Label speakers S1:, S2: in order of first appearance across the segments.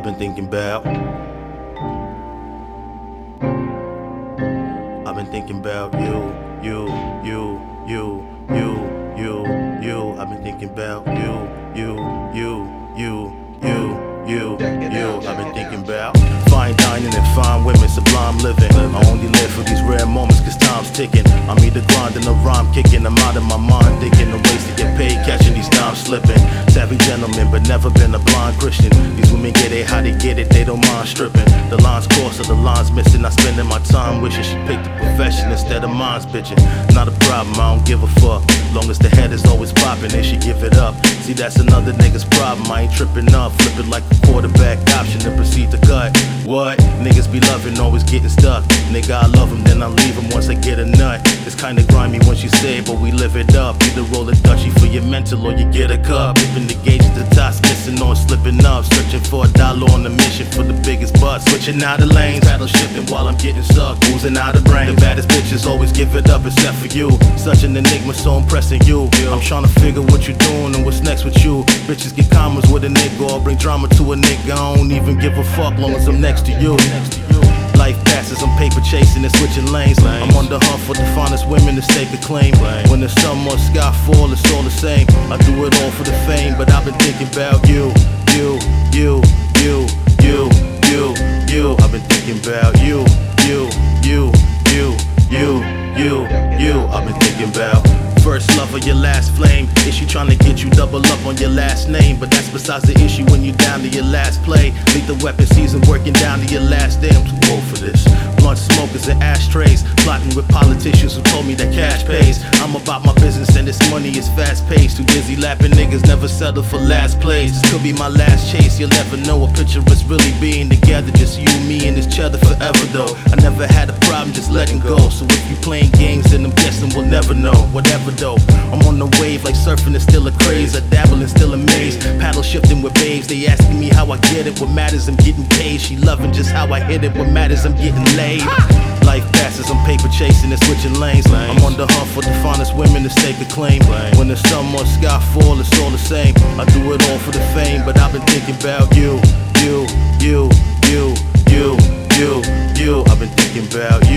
S1: I've been thinking about. I've been thinking about you, you, you, you, you, you, you. I've been thinking about you, you, you, you, you, you, you. I've been thinking about fine dining and fine women, sublime living. I only live for these rare moments cause time's ticking. I'm either grinding or rhyme kicking. I'm out of my mind, thinking of ways to get paid, catching these dimes slipping. Savvy gentleman, but never been a blind Christian. These get it how they get it, they don't mind stripping. The lines cross or the lines missing. I spending my time wishing she picked a profession instead of mine's bitching. Not a problem, I don't give a fuck. Long as the head is always popping, they should give it up. See, that's another nigga's problem. I ain't tripping up, flip it like a quarterback option and proceed to cut. What? Niggas be loving, always getting stuck. Nigga, I love him, then I leave him once I get a nut. It's kinda grimy once you say, but we live it up. Either roll a dutchie for your mental or you get a cup. Dipping the gauge at the top, missing or slipping up. Searching for a dollar on the mission for the biggest butt. Switching out the lanes, paddle shifting while I'm getting stuck. Oozing out the brain. The baddest bitches always give it up except for you. Such an enigma, so impressing you. I'm trying to figure what you're doing and what's next with you. Bitches get commas with a nigga or bring drama to a nigga. I don't even give a fuck long as I'm next to you. next to you. Life passes, I'm paper chasing and switching lanes. I'm on the hunt for the finest women to stake a claim. When the sun or sky fall, it's all the same. I do it all for the fame, but I've been thinking about you, you, you, you, you, you, you. I've been thinking about you, you, you, you, you, you, you. I've been thinking about. First love or your last flame. Is she trying to get you double up on your last name? But that's besides the issue when you down to your last play. Lethal weapon season working down to your last. I'm too old for this. Blunt smokers and ashtrays. Plotting with politicians who told me that cash pays. I'm about my business and this money is fast paced. Too busy lapping niggas never settle for last place. This could be my last chase. You'll never know a picture is really being together. Just you, me, and this cheddar forever though. I never had a problem just letting go. So if you playing games, then guessing we'll never know. Whatever though. I'm on the wave like surfing is still a craze. I dabble and still amazed. Paddle shifting with babes. They asking me how I get it. What matters, I'm getting paid. She loving just how I hit it. What matters, I'm getting laid. Life passes, I'm paper chasing and switching lanes. I'm on the hunt for the finest women to stake a claim. When the sun or sky fall, it's all the same. I do it all for the fame, but I've been thinking about you, you, you, you, you, you, you. I've been thinking about you,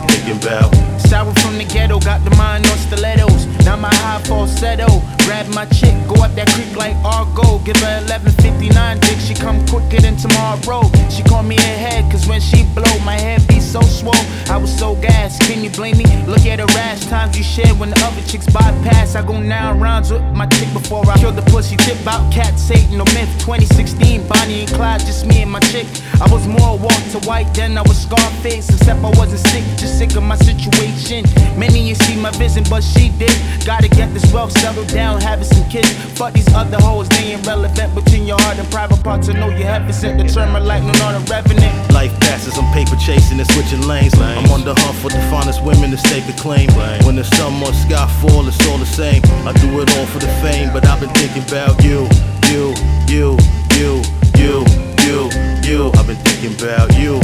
S1: been thinking about.
S2: Sour from the ghetto, got the mind on stilettos. Now my high falsetto. Grab my chick, go up that creek like Argo. Give her 1159 dick, she come quicker than tomorrow. She call me ahead, cause when she blow, my head so swole. I was so gassed, can you blame me? Look at the rash times you shed when the other chicks bypass. I go nine rounds with my chick before I kill the pussy. Tip out cat, Satan, no myth. 2016, Bonnie and Clyde, just me and my chick. I was more walk to white than I was Scarface, except I wasn't sick, just sick of my situation. Many you see my vision, but she did. Gotta get this wealth settled down, having some kids. Fuck these other hoes, they ain't relevant between your heart and private parts. I know you haven't sent the tremor like no not a revenant.
S1: Life passes, I'm paper chasing and switching lanes. I'm on the hunt for the finest women to stake a claim. When the sun or sky fall, it's all the same. I do it all for the fame, but I've been thinking about you, you, you, you, you, you, you. I've been thinking about you,